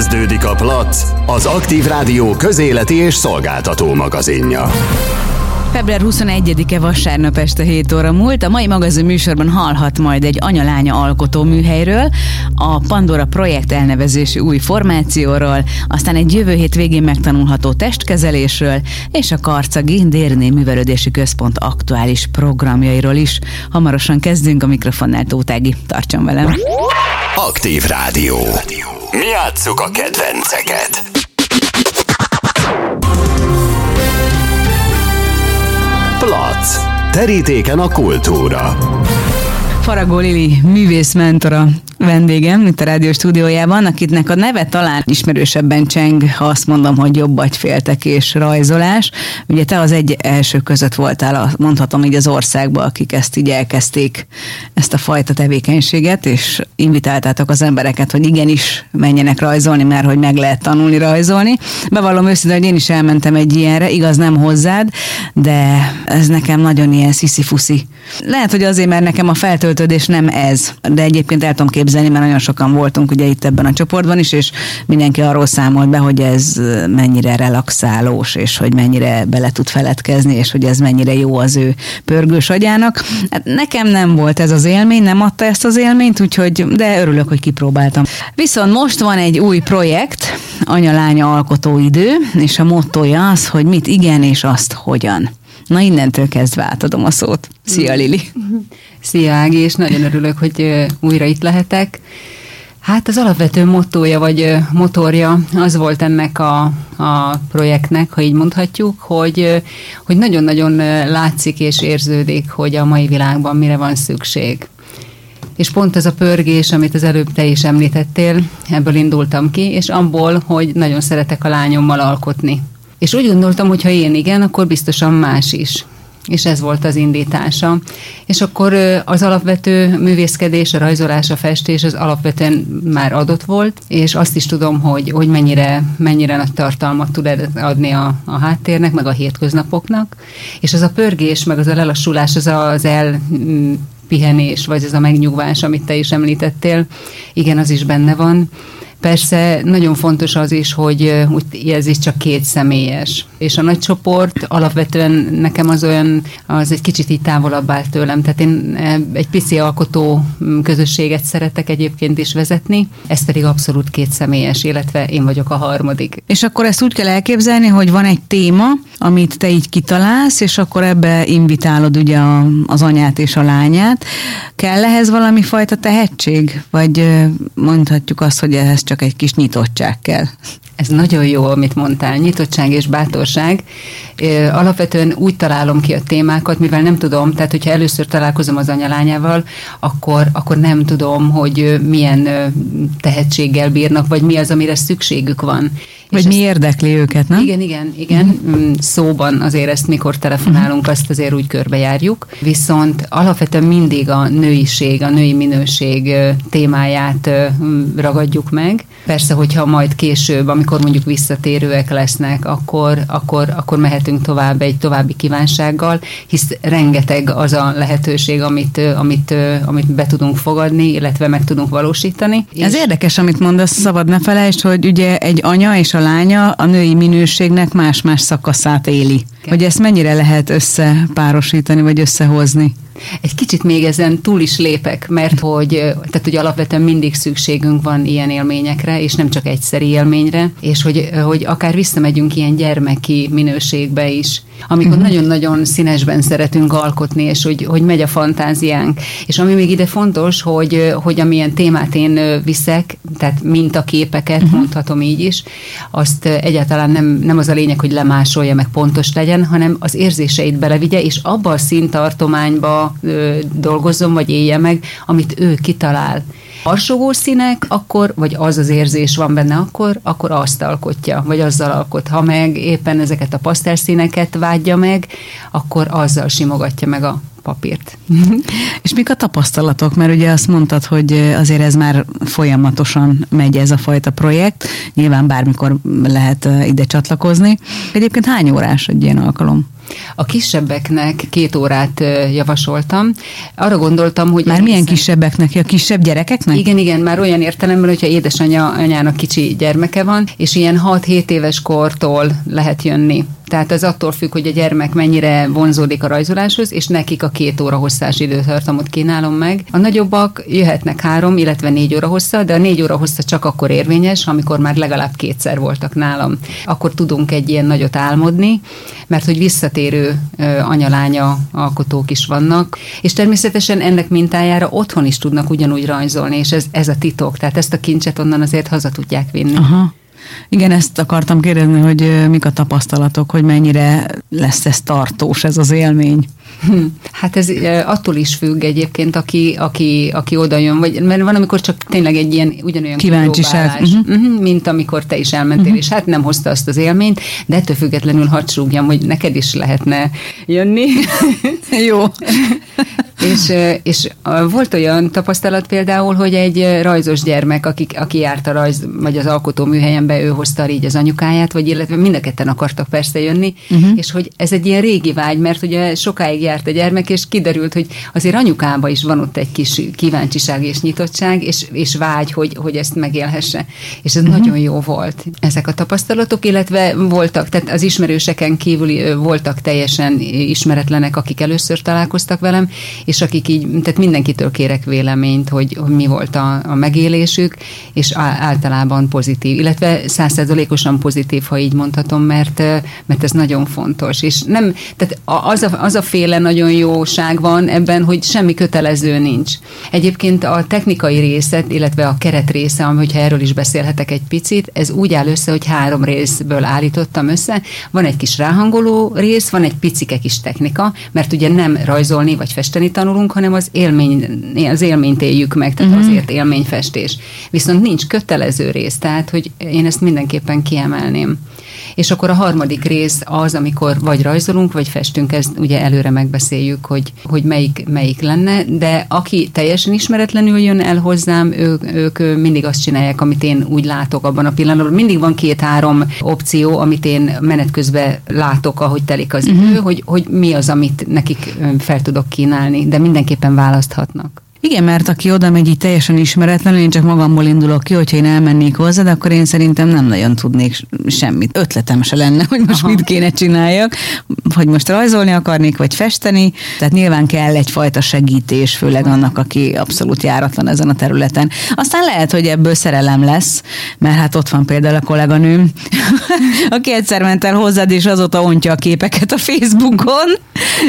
Kezdődik a Plac, az Aktív Rádió közéleti és szolgáltató magazinja. Február 21-e vasárnap este 7 óra múlt. A mai magazin műsorban hallhat majd egy anyalánya alkotó műhelyről, a Pandora projekt elnevezési új formációról, aztán egy jövő hét végén megtanulható testkezelésről, és a Karcagi Dérné Művelődési Központ aktuális programjairól is. Hamarosan kezdünk a mikrofonnál Tótági. Tartson velem! Aktív Rádió. Mi játsszuk a kedvenceket. Plac. Terítéken a kultúra. Faragó Lili művészmentora vendégem itt a rádió stúdiójában, akitnek a neve talán ismerősebben cseng, ha azt mondom, hogy jobb féltek és rajzolás. Ugye te az egy első között voltál, mondhatom így az országban, akik ezt így elkezdték, ezt a fajta tevékenységet, és invitáltátok az embereket, hogy igenis menjenek rajzolni, mert hogy meg lehet tanulni rajzolni. Bevallom őszintén, hogy én is elmentem egy ilyenre, igaz nem hozzád, de ez nekem nagyon ilyen sziszi-fuszi. Lehet, hogy azért, mert nekem a feltöltődés nem ez, de egyébként el tudom képzelni, elképzelni, mert nagyon sokan voltunk ugye itt ebben a csoportban is, és mindenki arról számolt be, hogy ez mennyire relaxálós, és hogy mennyire bele tud feledkezni, és hogy ez mennyire jó az ő pörgős agyának. Hát nekem nem volt ez az élmény, nem adta ezt az élményt, úgyhogy, de örülök, hogy kipróbáltam. Viszont most van egy új projekt, anya-lánya alkotóidő, és a mottoja az, hogy mit igen, és azt hogyan. Na innentől kezdve átadom a szót. Szia Lili! Szia Ági, és nagyon örülök, hogy újra itt lehetek. Hát az alapvető mottója vagy motorja az volt ennek a, a projektnek, ha így mondhatjuk, hogy, hogy nagyon-nagyon látszik és érződik, hogy a mai világban mire van szükség. És pont ez a pörgés, amit az előbb te is említettél, ebből indultam ki, és abból, hogy nagyon szeretek a lányommal alkotni. És úgy gondoltam, hogy ha én igen, akkor biztosan más is és ez volt az indítása. És akkor az alapvető művészkedés, a rajzolás, a festés az alapvetően már adott volt, és azt is tudom, hogy, hogy mennyire, mennyire nagy tartalmat tud adni a, a háttérnek, meg a hétköznapoknak, és az a pörgés, meg az a lelassulás, az az el pihenés, vagy ez a megnyugvás, amit te is említettél, igen, az is benne van. Persze nagyon fontos az is, hogy ez is csak két személyes. És a nagy csoport alapvetően nekem az olyan, az egy kicsit így távolabb áll tőlem. Tehát én egy pici alkotó közösséget szeretek egyébként is vezetni, ez pedig abszolút két személyes, illetve én vagyok a harmadik. És akkor ezt úgy kell elképzelni, hogy van egy téma, amit te így kitalálsz, és akkor ebbe invitálod ugye a, az anyát és a lányát. Kell ehhez valami fajta tehetség? Vagy mondhatjuk azt, hogy ehhez csak egy kis nyitottság kell. Ez nagyon jó, amit mondtál, nyitottság és bátorság. Alapvetően úgy találom ki a témákat, mivel nem tudom, tehát hogyha először találkozom az anyalányával, akkor, akkor nem tudom, hogy milyen tehetséggel bírnak, vagy mi az, amire szükségük van. Vagy mi érdekli őket, nem? Igen, igen, igen. Uh-huh. Szóban azért ezt, mikor telefonálunk, uh-huh. azt azért úgy körbejárjuk. Viszont alapvetően mindig a nőiség, a női minőség témáját ragadjuk meg. Persze, hogyha majd később, amikor mondjuk visszatérőek lesznek, akkor, akkor, akkor mehetünk tovább egy további kívánsággal, hisz rengeteg az a lehetőség, amit, amit, amit be tudunk fogadni, illetve meg tudunk valósítani. Ez és... érdekes, amit mondasz, szabad ne felejtsd, hogy ugye egy anya és a lánya a női minőségnek más-más szakaszát éli. Hogy ezt mennyire lehet összepárosítani, vagy összehozni? Egy kicsit még ezen túl is lépek, mert hogy, tehát, hogy alapvetően mindig szükségünk van ilyen élményekre, és nem csak egyszeri élményre, és hogy, hogy akár visszamegyünk ilyen gyermeki minőségbe is, amikor uh-huh. nagyon-nagyon színesben szeretünk alkotni, és hogy, hogy megy a fantáziánk. És ami még ide fontos, hogy, hogy amilyen témát én viszek, tehát mintaképeket, uh-huh. mondhatom így is, azt egyáltalán nem, nem az a lényeg, hogy lemásolja, meg pontos legyen, hanem az érzéseit belevigye, és abba a szintartományba ö, dolgozzon, vagy élje meg, amit ő kitalál harsogó színek, akkor, vagy az az érzés van benne akkor, akkor azt alkotja, vagy azzal alkot. Ha meg éppen ezeket a pasztelszíneket vágyja meg, akkor azzal simogatja meg a papírt. És mik a tapasztalatok? Mert ugye azt mondtad, hogy azért ez már folyamatosan megy ez a fajta projekt. Nyilván bármikor lehet ide csatlakozni. Egyébként hány órás egy ilyen alkalom? A kisebbeknek két órát javasoltam. Arra gondoltam, hogy... Már milyen kisebbeknek? A kisebb gyerekeknek? Igen, igen, már olyan értelemben, hogyha édesanyja anyának kicsi gyermeke van, és ilyen 6-7 éves kortól lehet jönni tehát ez attól függ, hogy a gyermek mennyire vonzódik a rajzoláshoz, és nekik a két óra hosszás időtartamot kínálom meg. A nagyobbak jöhetnek három, illetve négy óra hossza, de a négy óra hossza csak akkor érvényes, amikor már legalább kétszer voltak nálam. Akkor tudunk egy ilyen nagyot álmodni, mert hogy visszatérő anyalánya alkotók is vannak, és természetesen ennek mintájára otthon is tudnak ugyanúgy rajzolni, és ez, ez a titok, tehát ezt a kincset onnan azért haza tudják vinni. Aha. Igen, ezt akartam kérdezni, hogy mik a tapasztalatok, hogy mennyire lesz ez tartós, ez az élmény. Hm. Hát ez attól is függ egyébként, aki, aki, aki oda jön, vagy, mert van, amikor csak tényleg egy ilyen ugyanolyan kíváncsiság, uh-huh. mint amikor te is elmentél, uh-huh. és hát nem hozta azt az élményt, de ettől függetlenül hadd súgjam, hogy neked is lehetne jönni. Jó. és, és volt olyan tapasztalat például, hogy egy rajzos gyermek, aki, aki járt a rajz, vagy az alkotó műhelyembe, ő hozta így az anyukáját, vagy illetve mind a ketten akartak persze jönni, uh-huh. és hogy ez egy ilyen régi vágy, mert ugye sokáig járt a gyermek, és kiderült, hogy azért anyukába is van ott egy kis kíváncsiság és nyitottság, és, és vágy, hogy, hogy ezt megélhesse. És ez uh-huh. nagyon jó volt. Ezek a tapasztalatok, illetve voltak, tehát az ismerőseken kívül voltak teljesen ismeretlenek, akik először találkoztak velem, és akik így, tehát mindenkitől kérek véleményt, hogy, hogy mi volt a, a megélésük, és általában pozitív, illetve százszerzalékosan pozitív, ha így mondhatom, mert, mert ez nagyon fontos. És nem, tehát az a, az a féle nagyon jóság van ebben, hogy semmi kötelező nincs. Egyébként a technikai részet, illetve a keret része, hogyha erről is beszélhetek egy picit, ez úgy áll össze, hogy három részből állítottam össze. Van egy kis ráhangoló rész, van egy picike kis technika, mert ugye nem rajzolni vagy festeni tanulunk, hanem az, élmény, az élményt éljük meg, tehát uh-huh. azért élményfestés. Viszont nincs kötelező rész, tehát hogy én ezt mindenképpen kiemelném. És akkor a harmadik rész az, amikor vagy rajzolunk, vagy festünk, ezt ugye előre megbeszéljük, hogy, hogy melyik, melyik lenne, de aki teljesen ismeretlenül jön el hozzám, ők, ők mindig azt csinálják, amit én úgy látok abban a pillanatban. Mindig van két-három opció, amit én menet közben látok, ahogy telik az uh-huh. idő, hogy, hogy mi az, amit nekik fel tudok kínálni, de mindenképpen választhatnak. Igen, mert aki oda megy így teljesen ismeretlenül, én csak magamból indulok ki, hogyha én elmennék hozzá, de akkor én szerintem nem nagyon tudnék semmit. Ötletem se lenne, hogy most Aha. mit kéne csináljak, hogy most rajzolni akarnék, vagy festeni. Tehát nyilván kell egyfajta segítés, főleg annak, aki abszolút járatlan ezen a területen. Aztán lehet, hogy ebből szerelem lesz, mert hát ott van például a kolléganőm, aki egyszer ment el hozzád, és azóta ontja a képeket a Facebookon,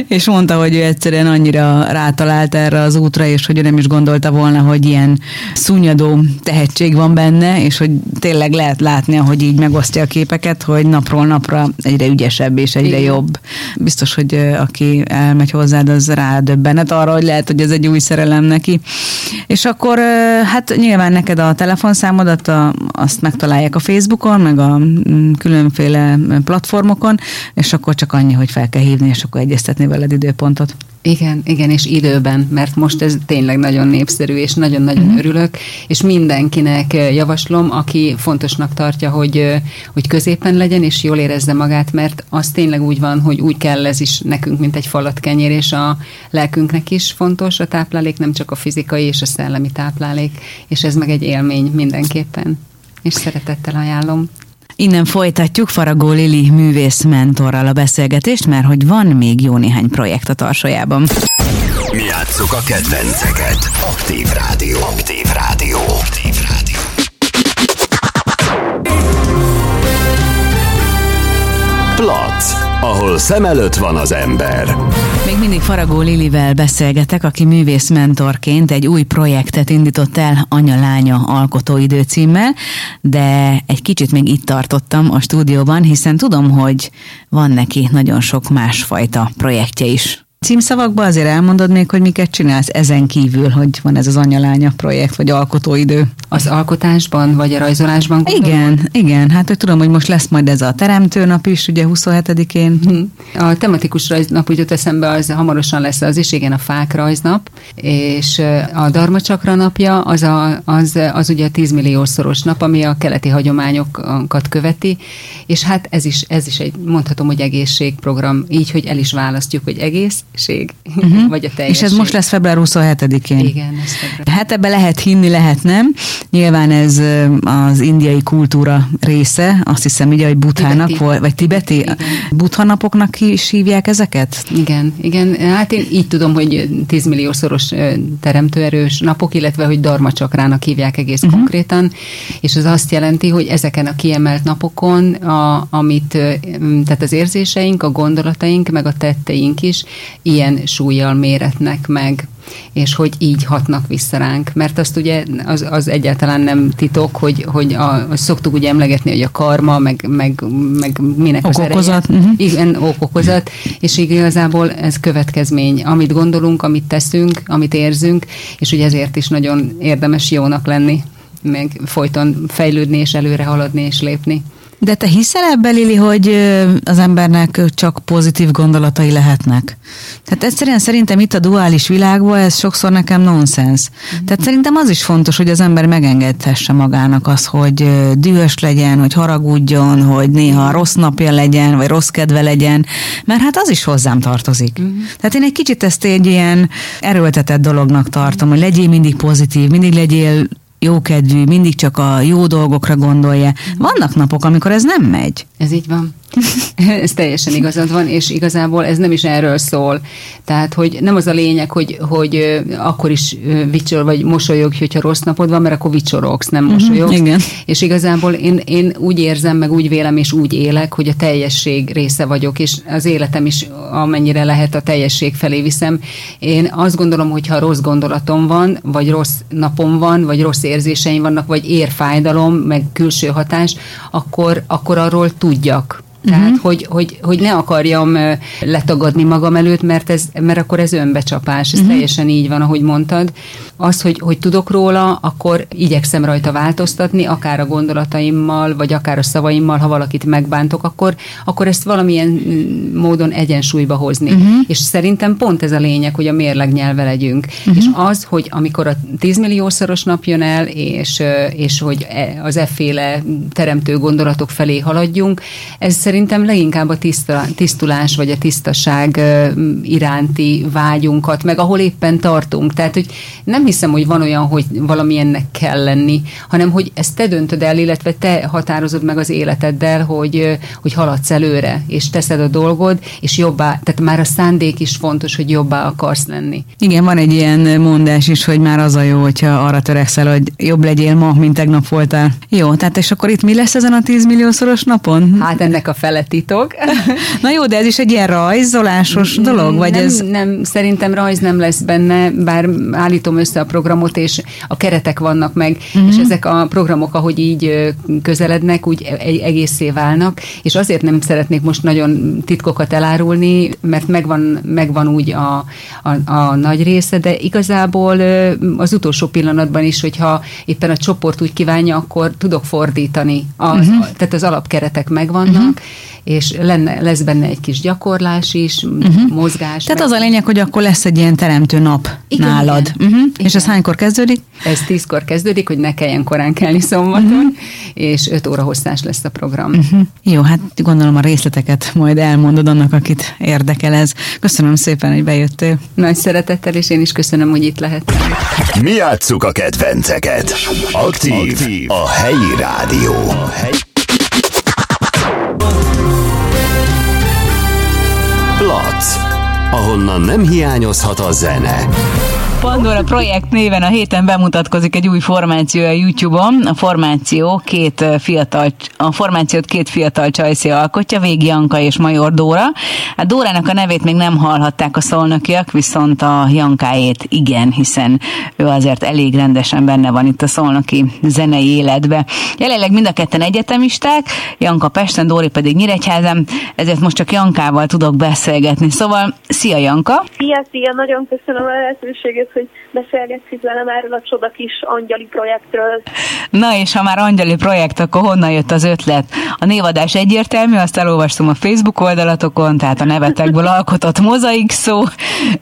és mondta, hogy ő egyszerűen annyira rátalált erre az útra, és hogy ő nem is gondolta volna, hogy ilyen szúnyadó tehetség van benne, és hogy tényleg lehet látni, hogy így megosztja a képeket, hogy napról napra egyre ügyesebb és egyre Igen. jobb. Biztos, hogy aki elmegy hozzád, az rádöbbenet arra, hogy lehet, hogy ez egy új szerelem neki. És akkor hát nyilván neked a telefonszámodat, a, azt megtalálják a Facebookon, meg a mm, különféle platformokon, és akkor csak annyi, hogy fel kell hívni, és akkor egyeztetni veled időpontot. Igen, igen, és időben, mert most ez tényleg nagyon népszerű, és nagyon-nagyon uh-huh. örülök, és mindenkinek javaslom, aki fontosnak tartja, hogy, hogy középen legyen, és jól érezze magát, mert az tényleg úgy van, hogy úgy kell ez is nekünk, mint egy falat kenyér, és a lelkünknek is fontos a táplálék, nem csak a fizikai és a szellemi táplálék, és ez meg egy élmény mindenképpen. És szeretettel ajánlom. Innen folytatjuk Faragó Lili művész mentorral a beszélgetést, mert hogy van még jó néhány projekt a tarsójában. Mi játsszuk a kedvenceket. Aktív Rádió. Aktív Rádió. Aktív Rádió. Plac, ahol szem előtt van az ember. Mindig Faragó Lilivel beszélgetek, aki művész mentorként egy új projektet indított el Anya-lánya alkotóidő címmel, de egy kicsit még itt tartottam a stúdióban, hiszen tudom, hogy van neki nagyon sok másfajta projektje is. Címszavakban azért elmondod még, hogy miket csinálsz ezen kívül, hogy van ez az anyalánya projekt, vagy alkotóidő. Az alkotásban, vagy a rajzolásban? Gondolom? Igen, igen. Hát hogy tudom, hogy most lesz majd ez a teremtőnap is, ugye 27-én. Hm. A tematikus rajznap úgy jut eszembe, az hamarosan lesz az is, igen, a fák rajznap, és a Darmacsakra napja az, a, az, az ugye a 10 milliószoros nap, ami a keleti hagyományokat követi, és hát ez is, ez is egy, mondhatom, hogy egészségprogram, így, hogy el is választjuk, hogy egészség, uh-huh. vagy a teljesség. És ez most lesz február 27-én. Igen, ez február. Hát ebbe lehet hinni, lehet nem. Nyilván ez az indiai kultúra része, azt hiszem ugye, hogy buthának volt, vagy tibeti, igen. buthanapoknak is hívják ezeket? Igen, igen. Hát én így tudom, hogy 10 milliószoros teremtőerős napok, illetve hogy darmacsakrának hívják egész uh-huh. konkrétan, és ez azt jelenti, hogy ezeken a kiemelt napokon, a, amit, tehát az érzéseink, a gondolataink, meg a tetteink is ilyen súlyjal méretnek meg és hogy így hatnak vissza ránk. Mert azt ugye az, az egyáltalán nem titok, hogy, hogy a, szoktuk ugye emlegetni, hogy a karma, meg, meg, meg minek az okokozat. ereje. Uh-huh. Igen, okokozat, és igazából ez következmény. Amit gondolunk, amit teszünk, amit érzünk, és ugye ezért is nagyon érdemes jónak lenni, meg folyton fejlődni, és előre haladni, és lépni. De te hiszel ebben, Lili, hogy az embernek csak pozitív gondolatai lehetnek? Tehát egyszerűen szerintem itt a duális világban ez sokszor nekem nonsens. Tehát szerintem az is fontos, hogy az ember megengedhesse magának az, hogy dühös legyen, hogy haragudjon, hogy néha rossz napja legyen, vagy rossz kedve legyen, mert hát az is hozzám tartozik. Tehát én egy kicsit ezt egy ilyen erőltetett dolognak tartom, hogy legyél mindig pozitív, mindig legyél jókedvű, mindig csak a jó dolgokra gondolja. Vannak napok, amikor ez nem megy. Ez így van. ez teljesen igazad van, és igazából ez nem is erről szól. Tehát, hogy nem az a lényeg, hogy, hogy akkor is vicsor vagy mosolyogj, hogyha rossz napod van, mert akkor vicsorogsz, nem mhm, mosolyogsz. Uh-huh, igen. És igazából én, én úgy érzem, meg úgy vélem, és úgy élek, hogy a teljesség része vagyok, és az életem is amennyire lehet a teljesség felé viszem. Én azt gondolom, hogy ha rossz gondolatom van, vagy rossz napom van, vagy rossz érzéseim vannak, vagy érfájdalom, meg külső hatás, akkor, akkor arról tudjak tehát, uh-huh. hogy, hogy, hogy ne akarjam letagadni magam előtt, mert, ez, mert akkor ez önbecsapás. Ez uh-huh. teljesen így van, ahogy mondtad. Az, hogy, hogy tudok róla, akkor igyekszem rajta változtatni, akár a gondolataimmal, vagy akár a szavaimmal, ha valakit megbántok, akkor, akkor ezt valamilyen mm, módon egyensúlyba hozni. Uh-huh. És szerintem pont ez a lényeg, hogy a mérleg nyelve legyünk. Uh-huh. És az, hogy amikor a 10 milliószoros nap jön el, és, és hogy e, az efféle teremtő gondolatok felé haladjunk, ez szerintem leginkább a tiszta, tisztulás vagy a tisztaság iránti vágyunkat, meg ahol éppen tartunk. Tehát, hogy nem hiszem, hogy van olyan, hogy valamilyennek kell lenni, hanem hogy ezt te döntöd el, illetve te határozod meg az életeddel, hogy, hogy haladsz előre, és teszed a dolgod, és jobbá, tehát már a szándék is fontos, hogy jobbá akarsz lenni. Igen, van egy ilyen mondás is, hogy már az a jó, hogyha arra törekszel, hogy jobb legyél ma, mint tegnap voltál. Jó, tehát és akkor itt mi lesz ezen a 10 milliószoros napon? Hát ennek a fele titok. Na jó, de ez is egy ilyen rajzolásos dolog? Vagy nem, ez... nem, szerintem rajz nem lesz benne, bár állítom össze a programot, és a keretek vannak meg, uh-huh. és ezek a programok, ahogy így közelednek, úgy e-, egészé válnak, és azért nem szeretnék most nagyon titkokat elárulni, mert megvan, megvan úgy a, a, a nagy része, de igazából az utolsó pillanatban is, hogyha éppen a csoport úgy kívánja, akkor tudok fordítani. Az, uh-huh. Tehát az alapkeretek megvannak, uh-huh és lenne, lesz benne egy kis gyakorlás is, uh-huh. mozgás. Tehát meg... az a lényeg, hogy akkor lesz egy ilyen teremtő nap igen, nálad. Igen. Uh-huh. Igen. És ez hánykor kezdődik? Ez tízkor kezdődik, hogy ne kelljen korán kelni szombaton, uh-huh. és öt óra hosszás lesz a program. Uh-huh. Jó, hát gondolom a részleteket majd elmondod annak, akit érdekel ez. Köszönöm szépen, hogy bejöttél. Nagy szeretettel, és én is köszönöm, hogy itt lehettem. Mi játsszuk a kedvenceket. Aktív, Aktív. a helyi rádió. A helyi... Plac, ahonnan nem hiányozhat a zene. Pandora projekt néven a héten bemutatkozik egy új formáció a YouTube-on. A formáció két fiatal, a formációt két fiatal csajszé alkotja, Végi Janka és Major Dóra. A Dórának a nevét még nem hallhatták a szolnokiak, viszont a Jankáét igen, hiszen ő azért elég rendesen benne van itt a szolnoki zenei életbe. Jelenleg mind a ketten egyetemisták, Janka Pesten, Dóri pedig Nyíregyházan, ezért most csak Jankával tudok beszélgetni. Szóval, szia Janka! Szia, szia! Nagyon köszönöm a lehetőséget, hogy beszélgetsz itt velem erről a csoda kis angyali projektről. Na és ha már angyali projekt, akkor honnan jött az ötlet? A névadás egyértelmű, azt elolvastam a Facebook oldalatokon, tehát a nevetekből alkotott mozaik szó,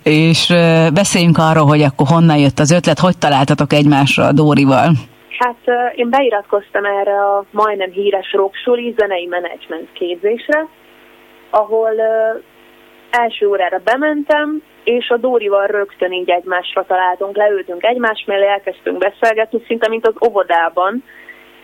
és beszéljünk arról, hogy akkor honnan jött az ötlet, hogy találtatok egymásra a Dórival. Hát én beiratkoztam erre a majdnem híres rocksuli zenei menedzsment képzésre, ahol első órára bementem, és a Dórival rögtön így egymásra találtunk, leültünk egymás mellé, elkezdtünk beszélgetni, szinte mint az óvodában,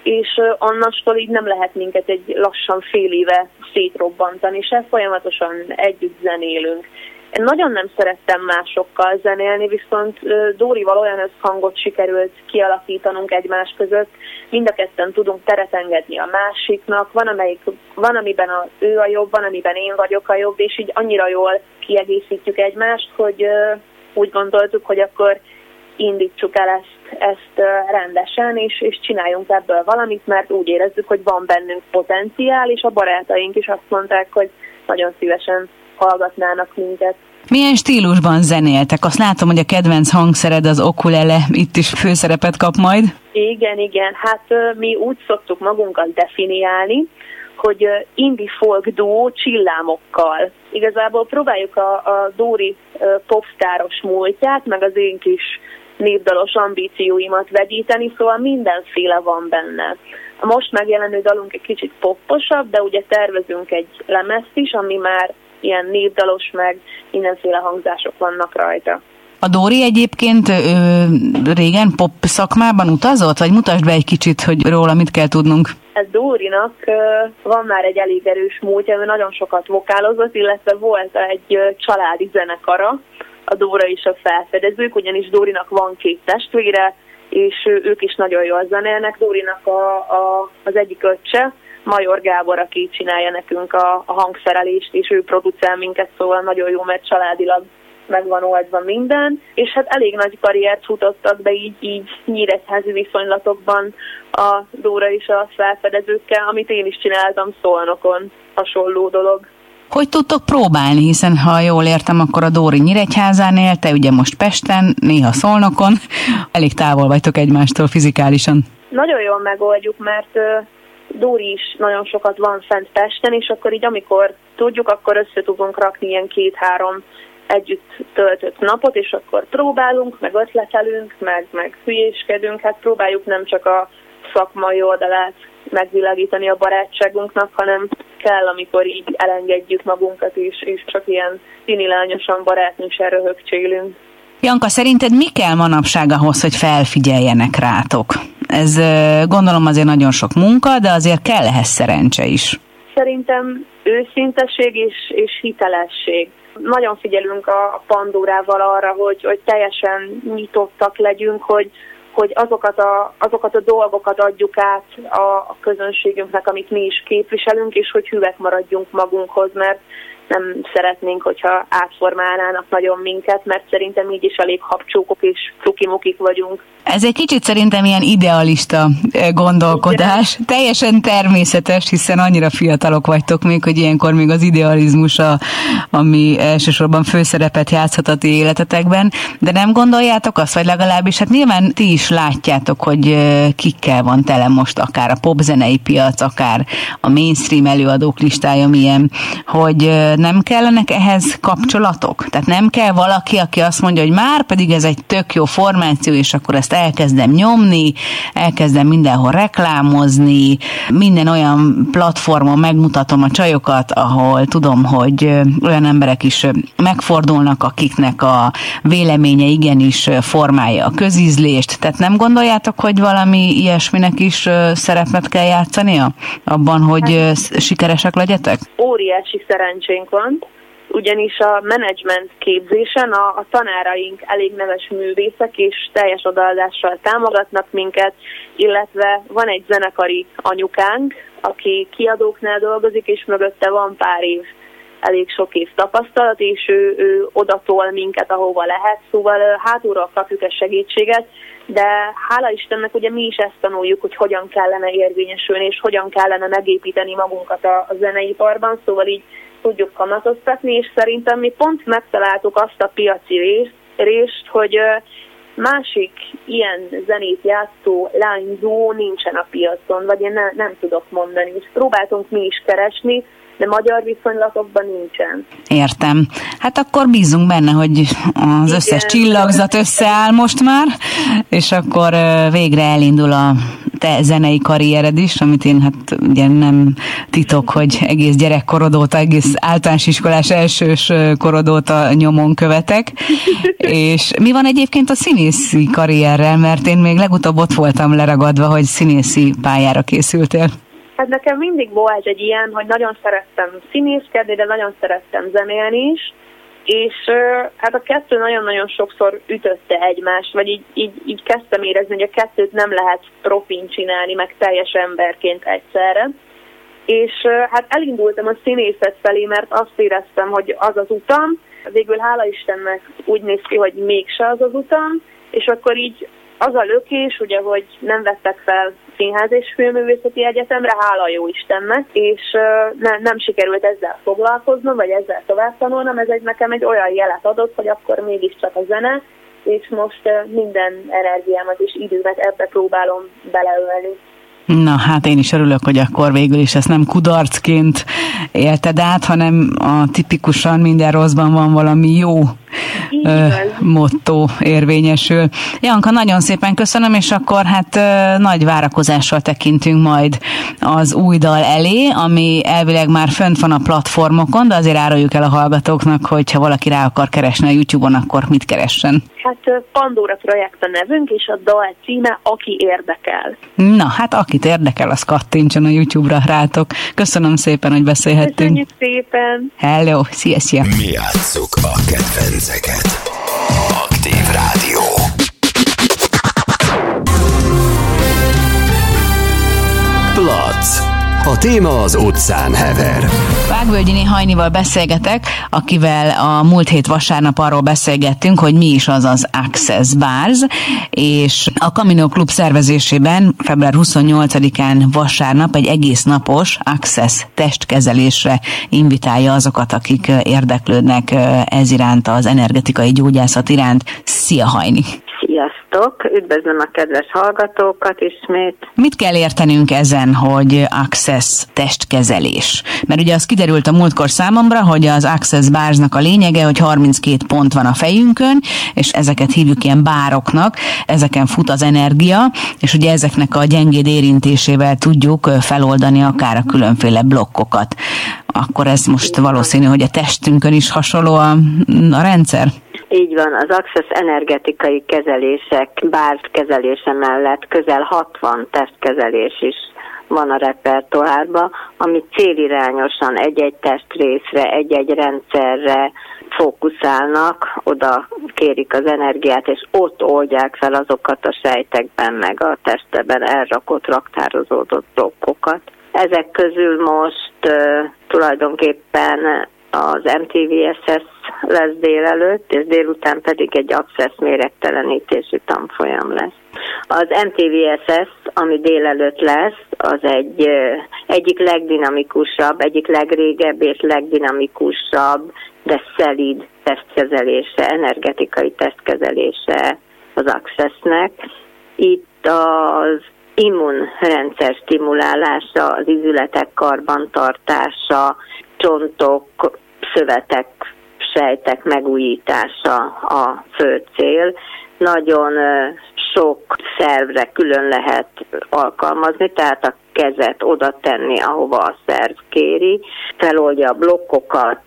és annastól így nem lehet minket egy lassan fél éve szétrobbantani, és folyamatosan együtt zenélünk. Én nagyon nem szerettem másokkal zenélni, viszont Dórival olyan összhangot sikerült kialakítanunk egymás között, mind a ketten tudunk teret engedni a másiknak, van, amelyik, van amiben a, ő a jobb, van amiben én vagyok a jobb, és így annyira jól kiegészítjük egymást, hogy úgy gondoltuk, hogy akkor indítsuk el ezt, ezt rendesen, és, és csináljunk ebből valamit, mert úgy érezzük, hogy van bennünk potenciál, és a barátaink is azt mondták, hogy nagyon szívesen hallgatnának minket. Milyen stílusban zenéltek? Azt látom, hogy a kedvenc hangszered az okulele itt is főszerepet kap majd. Igen, igen. Hát mi úgy szoktuk magunkat definiálni, hogy indie folk duó csillámokkal. Igazából próbáljuk a, a Dóri popstáros múltját, meg az én kis népdalos ambícióimat vegyíteni, szóval mindenféle van benne. A most megjelenő dalunk egy kicsit popposabb, de ugye tervezünk egy lemezt is, ami már ilyen népdalos, meg mindenféle hangzások vannak rajta. A Dóri egyébként ő, régen pop szakmában utazott, vagy mutasd be egy kicsit, hogy róla mit kell tudnunk? Ez Dórinak van már egy elég erős múltja, ő nagyon sokat vokálozott, illetve volt egy családi zenekara, a Dóra és a felfedezők, ugyanis Dórinak van két testvére, és ők is nagyon jól zenélnek. Dórinak a, a, az egyik öccse, Major Gábor, aki csinálja nekünk a, a hangszerelést, és ő producál minket, szóval nagyon jó, mert családilag meg van oldva minden, és hát elég nagy karriert futottak be így, így nyíregyházi viszonylatokban a Dóra és a felfedezőkkel, amit én is csináltam Szolnokon, hasonló dolog. Hogy tudtok próbálni, hiszen ha jól értem, akkor a Dóri Nyíregyházán él, te ugye most Pesten, néha Szolnokon, elég távol vagytok egymástól fizikálisan. Nagyon jól megoldjuk, mert Dóri is nagyon sokat van fent Pesten, és akkor így amikor tudjuk, akkor össze tudunk rakni ilyen két-három együtt töltött napot, és akkor próbálunk, meg ötletelünk, meg, meg hülyéskedünk, hát próbáljuk nem csak a szakmai oldalát megvilágítani a barátságunknak, hanem kell, amikor így elengedjük magunkat, és, és csak ilyen tinilányosan barátnősen röhögcsélünk. Janka, szerinted mi kell manapság ahhoz, hogy felfigyeljenek rátok? Ez gondolom azért nagyon sok munka, de azért kell ehhez szerencse is. Szerintem őszinteség és, és hitelesség. Nagyon figyelünk a Pandórával arra, hogy, hogy teljesen nyitottak legyünk, hogy, hogy azokat a, azokat a dolgokat adjuk át a, a közönségünknek, amit mi is képviselünk, és hogy hüvek maradjunk magunkhoz, mert nem szeretnénk, hogyha átformálnának nagyon minket, mert szerintem így is elég habcsókok és cukimokik vagyunk. Ez egy kicsit szerintem ilyen idealista eh, gondolkodás. Igen. Teljesen természetes, hiszen annyira fiatalok vagytok még, hogy ilyenkor még az idealizmus, a, ami elsősorban főszerepet játszhat a ti életetekben. De nem gondoljátok azt, vagy legalábbis, hát nyilván ti is látjátok, hogy eh, kikkel van tele most akár a popzenei piac, akár a mainstream előadók listája milyen, hogy eh, nem kellenek ehhez kapcsolatok? Tehát nem kell valaki, aki azt mondja, hogy már pedig ez egy tök jó formáció, és akkor ezt elkezdem nyomni, elkezdem mindenhol reklámozni, minden olyan platformon megmutatom a csajokat, ahol tudom, hogy olyan emberek is megfordulnak, akiknek a véleménye igenis formálja a közízlést. Tehát nem gondoljátok, hogy valami ilyesminek is szerepet kell játszania abban, hogy sikeresek legyetek? Óriási szerencsénk van, ugyanis a menedzsment képzésen a, a tanáraink elég neves művészek és teljes odaadással támogatnak minket, illetve van egy zenekari anyukánk, aki kiadóknál dolgozik, és mögötte van pár év elég sok év tapasztalat, és ő, ő odatol minket, ahova lehet, szóval hátulról kapjuk ezt segítséget, de hála Istennek ugye mi is ezt tanuljuk, hogy hogyan kellene érvényesülni, és hogyan kellene megépíteni magunkat a, a zeneiparban, szóval így tudjuk kamatoztatni, és szerintem mi pont megtaláltuk azt a piaci részt, részt hogy másik ilyen zenét játszó lányzó nincsen a piacon, vagy én ne, nem tudok mondani. És próbáltunk mi is keresni, de magyar viszonylatokban nincsen. Értem. Hát akkor bízunk benne, hogy az Igen. összes csillagzat összeáll most már, és akkor végre elindul a te zenei karriered is, amit én hát ugye nem titok, hogy egész gyerekkorod óta, egész általános iskolás elsős korod óta nyomon követek. És mi van egyébként a színészi karrierrel, mert én még legutóbb ott voltam leragadva, hogy színészi pályára készültél. Hát nekem mindig volt egy ilyen, hogy nagyon szerettem színészkedni, de nagyon szerettem zenélni is, és hát a kettő nagyon-nagyon sokszor ütötte egymást, vagy így, így, így kezdtem érezni, hogy a kettőt nem lehet profin csinálni, meg teljes emberként egyszerre. És hát elindultam a színészet felé, mert azt éreztem, hogy az az utam, végül hála Istennek úgy néz ki, hogy mégse az az utam, és akkor így az a lökés, ugye, hogy nem vettek fel Színház és Filmművészeti Egyetemre, hála jó Istennek, és ne, nem sikerült ezzel foglalkoznom, vagy ezzel tovább tanulnom, ez egy nekem egy olyan jelet adott, hogy akkor mégiscsak a zene, és most minden energiámat és időmet ebbe próbálom beleölni. Na hát én is örülök, hogy akkor végül is ezt nem kudarcként élted át, hanem a tipikusan minden rosszban van valami jó motto érvényesül. Janka, nagyon szépen köszönöm, és akkor hát ö, nagy várakozással tekintünk majd az új dal elé, ami elvileg már fönt van a platformokon, de azért áruljuk el a hallgatóknak, hogy ha valaki rá akar keresni a YouTube-on, akkor mit keressen? Hát Pandora projekt a nevünk, és a dal címe Aki érdekel. Na, hát akit érdekel, az kattintson a YouTube-ra rátok. Köszönöm szépen, hogy beszélhettünk. Köszönjük szépen. Hello, szia, szia. Mi játsszuk a kedvenceket. Aktív Rádió. A téma az utcán hever. Vágvölgyi Hajnival beszélgetek, akivel a múlt hét vasárnap arról beszélgettünk, hogy mi is az az Access Bars, és a Camino Club szervezésében február 28-án vasárnap egy egész napos Access testkezelésre invitálja azokat, akik érdeklődnek ez iránt, az energetikai gyógyászat iránt. Szia Hajni! Sziasztok! Üdvözlöm a kedves hallgatókat ismét. Mit kell értenünk ezen, hogy Access testkezelés? Mert ugye az kiderült a múltkor számomra, hogy az Access Barsnak a lényege, hogy 32 pont van a fejünkön, és ezeket hívjuk ilyen bároknak, ezeken fut az energia, és ugye ezeknek a gyengéd érintésével tudjuk feloldani akár a különféle blokkokat. Akkor ez most valószínű, hogy a testünkön is hasonló a, a rendszer? Így van, az Access energetikai kezelések, bár kezelése mellett közel 60 testkezelés is van a repertoárban, ami célirányosan egy-egy testrészre, egy-egy rendszerre fókuszálnak, oda kérik az energiát, és ott oldják fel azokat a sejtekben, meg a testben elrakott, raktározódott blokkokat. Ezek közül most uh, tulajdonképpen az MTVSS lesz délelőtt, és délután pedig egy abszesz méregtelenítési tanfolyam lesz. Az MTVSS, ami délelőtt lesz, az egy egyik legdinamikusabb, egyik legrégebb és legdinamikusabb, de szelíd testkezelése, energetikai testkezelése az Accessnek. Itt az immunrendszer stimulálása, az izületek karbantartása, csontok, szövetek, sejtek megújítása a fő cél. Nagyon sok szervre külön lehet alkalmazni, tehát a kezet oda tenni, ahova a szerv kéri, feloldja a blokkokat,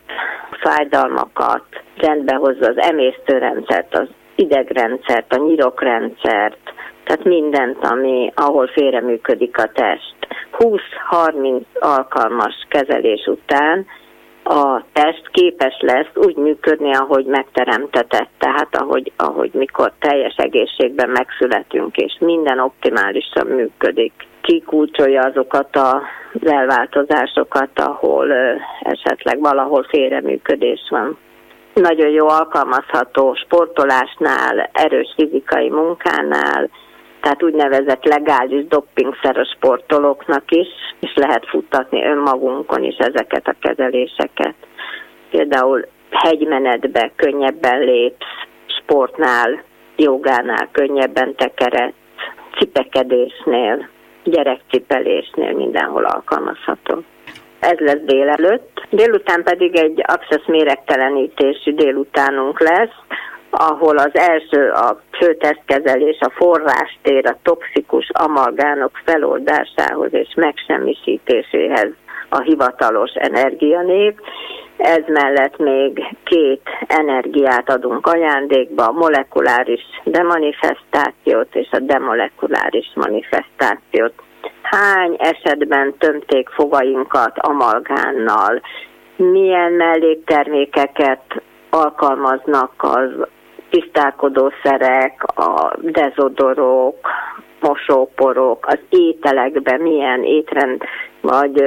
fájdalmakat, rendbehozza az emésztőrendszert, az idegrendszert, a nyirokrendszert, tehát mindent, ami, ahol félreműködik a test. 20-30 alkalmas kezelés után a test képes lesz úgy működni, ahogy megteremtetett, tehát ahogy, ahogy mikor teljes egészségben megszületünk, és minden optimálisan működik. Kikulcsolja azokat az elváltozásokat, ahol esetleg valahol félreműködés van nagyon jó alkalmazható sportolásnál, erős fizikai munkánál, tehát úgynevezett legális doppingszeres sportolóknak is, és lehet futtatni önmagunkon is ezeket a kezeléseket. Például hegymenetbe könnyebben lépsz, sportnál, jogánál könnyebben tekeredsz, cipekedésnél, gyerekcipelésnél mindenhol alkalmazható. Ez lesz délelőtt. Délután pedig egy abszesz méregtelenítésű délutánunk lesz, ahol az első a főtesztkezelés a forrástér a toxikus amalgánok feloldásához és megsemmisítéséhez a hivatalos energianév. Ez mellett még két energiát adunk ajándékba, a molekuláris demanifestációt és a demolekuláris manifestációt. Hány esetben tömték fogainkat amalgánnal, milyen melléktermékeket alkalmaznak az tisztálkodószerek, a dezodorok, mosóporok, az ételekben milyen étrend vagy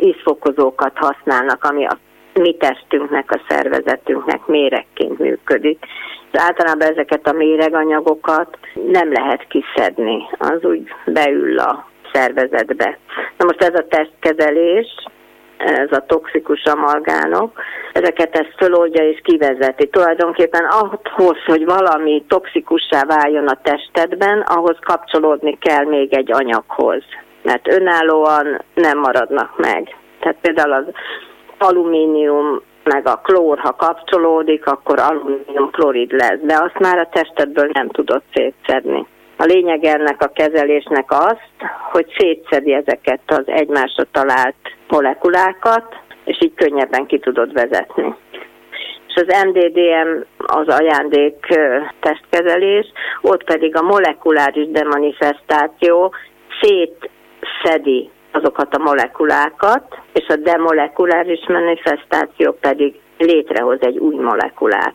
ízfokozókat használnak, ami a mi testünknek, a szervezetünknek méregként működik. De általában ezeket a méreganyagokat nem lehet kiszedni, az úgy beül a szervezetbe. Na most ez a testkezelés, ez a toxikus amalgánok, ezeket ezt föloldja és kivezeti. Tulajdonképpen ahhoz, hogy valami toxikussá váljon a testedben, ahhoz kapcsolódni kell még egy anyaghoz, mert önállóan nem maradnak meg. Tehát például az alumínium meg a klór, ha kapcsolódik, akkor alumínium klorid lesz, de azt már a testedből nem tudod szétszedni. A lényeg ennek a kezelésnek az, hogy szétszedi ezeket az egymásra talált molekulákat, és így könnyebben ki tudod vezetni. És az MDDM az ajándék testkezelés, ott pedig a molekuláris demanifestáció szétszedi azokat a molekulákat, és a demolekuláris manifestáció pedig létrehoz egy új molekulát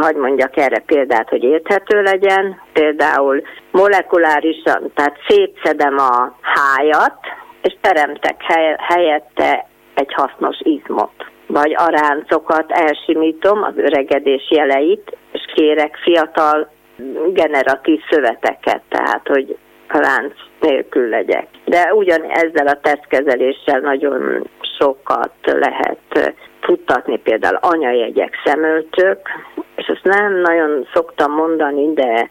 hagy mondjak erre példát, hogy érthető legyen. Például molekulárisan, tehát szétszedem a hájat, és teremtek helyette egy hasznos izmot. Vagy a ráncokat elsimítom, az öregedés jeleit, és kérek fiatal generatív szöveteket, tehát hogy ránc nélkül legyek. De ugyan ezzel a tesztkezeléssel nagyon sokat lehet futtatni, például anyajegyek, szemölcsök, ezt nem nagyon szoktam mondani, de,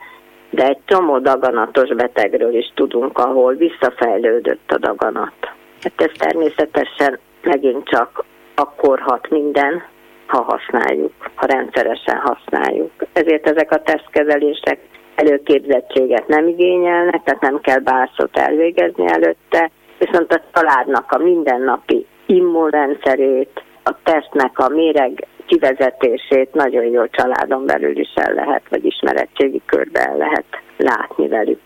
de egy csomó daganatos betegről is tudunk, ahol visszafejlődött a daganat. Hát ez természetesen megint csak akkor hat minden, ha használjuk, ha rendszeresen használjuk. Ezért ezek a tesztkezelések előképzettséget nem igényelnek, tehát nem kell bászot elvégezni előtte, viszont a családnak a mindennapi immunrendszerét, a testnek a méreg kivezetését nagyon jó családon belül is el lehet, vagy ismeretségi körben el lehet látni velük.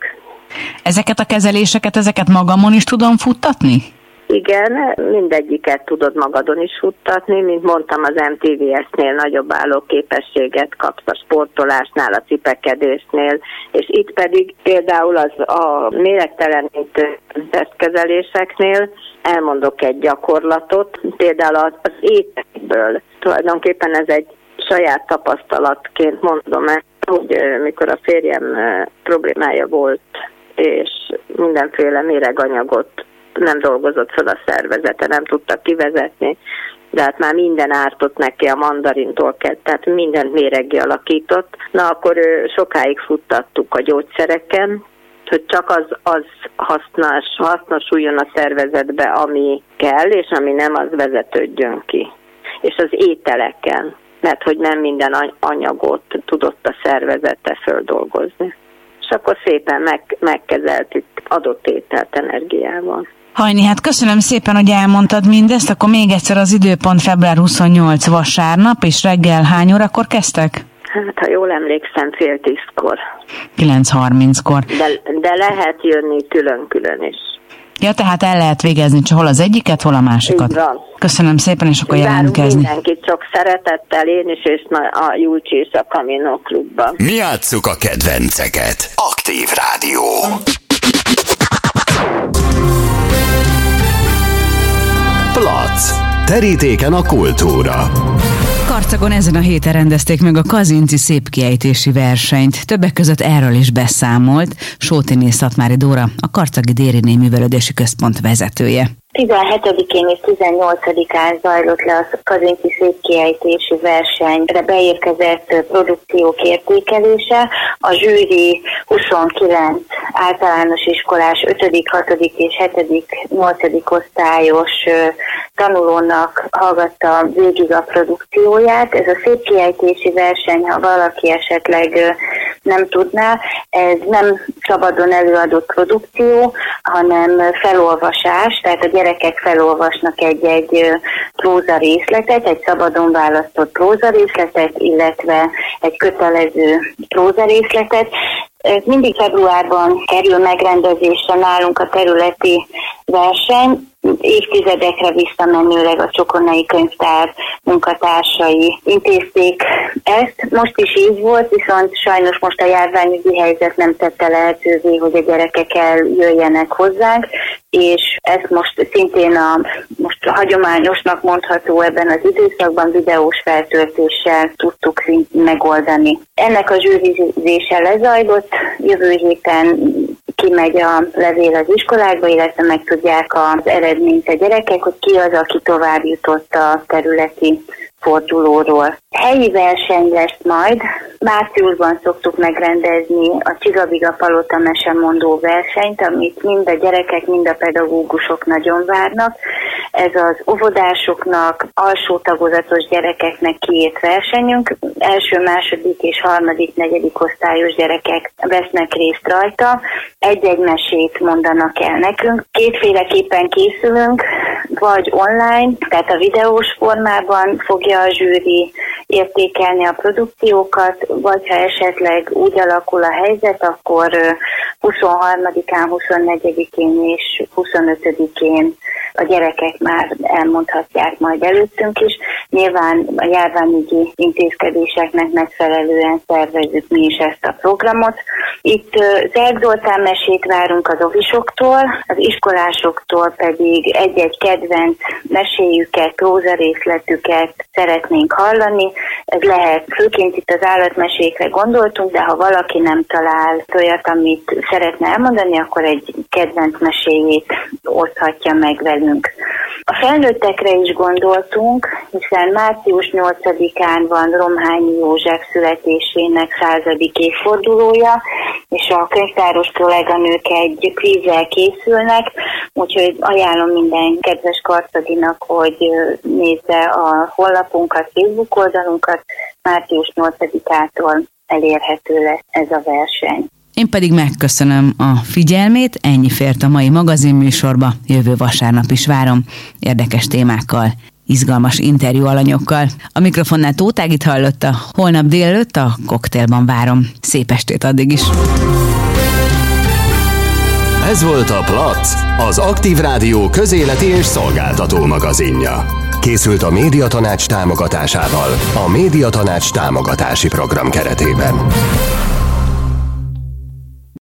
Ezeket a kezeléseket, ezeket magamon is tudom futtatni? Igen, mindegyiket tudod magadon is futtatni, mint mondtam, az MTVS-nél nagyobb állóképességet kapsz a sportolásnál, a cipekedésnél, és itt pedig például az a méregtelenítő testkezeléseknél elmondok egy gyakorlatot, például az, az ételből. Tulajdonképpen ez egy saját tapasztalatként mondom el, hogy mikor a férjem problémája volt, és mindenféle méreganyagot nem dolgozott fel a szervezete, nem tudta kivezetni, de hát már minden ártott neki a mandarintól kezd, tehát mindent méregé alakított. Na akkor sokáig futtattuk a gyógyszereken, hogy csak az, az hasznos, hasznosuljon a szervezetbe, ami kell, és ami nem, az vezetődjön ki. És az ételeken, mert hogy nem minden anyagot tudott a szervezete földolgozni. És akkor szépen meg, megkezeltük adott ételt energiával. Hajni, hát köszönöm szépen, hogy elmondtad mindezt, akkor még egyszer az időpont február 28 vasárnap, és reggel hány órakor kezdtek? Hát, ha jól emlékszem, fél tízkor. 9.30-kor. De, de lehet jönni külön-külön is. Ja, tehát el lehet végezni csak hol az egyiket, hol a másikat. Így van. Köszönöm szépen, és akkor Várunk jelentkezni. mindenkit csak szeretettel, én is, és a Julcsi és a Camino klubban. Mi játsszuk a kedvenceket. Aktív Rádió. Plac. Terítéken a kultúra. Karcagon ezen a héten rendezték meg a Kazinci szépkiejtési versenyt. Többek között erről is beszámolt Sótiné Szatmári Dóra, a Karcagi Dériné Művelődési Központ vezetője. 17-én és 18-án zajlott le a Kazinci szépkiejtési versenyre beérkezett produkciók értékelése. A zsűri 29 általános iskolás 5., 6. és 7., 8. osztályos tanulónak hallgatta végig a produkcióját. Ez a szépkiejtési verseny, ha valaki esetleg nem tudná, ez nem szabadon előadott produkció, hanem felolvasás, tehát a gyerekek felolvasnak egy-egy próza részletet, egy szabadon választott próza részletet, illetve egy kötelező próza részletet. Ez mindig februárban kerül megrendezésre nálunk a területi verseny, évtizedekre visszamenőleg a Csokonai Könyvtár munkatársai intézték ezt. Most is így volt, viszont sajnos most a járványügyi helyzet nem tette lehetővé, hogy a gyerekek eljöjjenek hozzánk, és ezt most szintén a most hagyományosnak mondható ebben az időszakban videós feltöltéssel tudtuk megoldani. Ennek a zsűrizése lezajlott, jövő héten kimegy a levél az iskolákba, illetve megtudják az eredményt a gyerekek, hogy ki az, aki tovább jutott a területi fordulóról. Helyi verseny lesz majd, márciusban szoktuk megrendezni a Csigabiga Palota mesemondó versenyt, amit mind a gyerekek, mind a pedagógusok nagyon várnak. Ez az óvodásoknak, alsó tagozatos gyerekeknek kiírt versenyünk. Első, második és harmadik, negyedik osztályos gyerekek vesznek részt rajta. Egy-egy mesét mondanak el nekünk. Kétféleképpen készülünk, vagy online, tehát a videós formában fogja a zsűri értékelni a produkciókat, vagy ha esetleg úgy alakul a helyzet, akkor ö, 23-án, 24-én és 25-én a gyerekek már elmondhatják majd előttünk is. Nyilván a járványügyi intézkedéseknek megfelelően szervezzük mi is ezt a programot. Itt Zerg Zoltán mesét várunk az ovisoktól, az iskolásoktól pedig egy-egy kedvenc meséjüket, próza részletüket szeretnénk hallani. Ez lehet, főként itt az állatmesékre gondoltunk, de ha valaki nem talál olyat, amit szeretne elmondani, akkor egy kedvenc meséjét oszthatja meg velünk. A felnőttekre is gondoltunk, hiszen március 8-án van Romhányi József születésének századik évfordulója, és a könyvtáros kolléganők egy kvízzel készülnek, úgyhogy ajánlom minden kedves karcaginak, hogy nézze a honlapunkat, Facebook oldalunkat, március 8-ától elérhető lesz ez a verseny. Én pedig megköszönöm a figyelmét, ennyi fért a mai magazinműsorba, jövő vasárnap is várom érdekes témákkal, izgalmas interjú alanyokkal. A mikrofonnál Tótágit hallotta, holnap délelőtt a koktélban várom. Szép estét addig is! Ez volt a Plac, az Aktív Rádió közéleti és szolgáltató magazinja. Készült a Médiatanács támogatásával, a Médiatanács támogatási program keretében.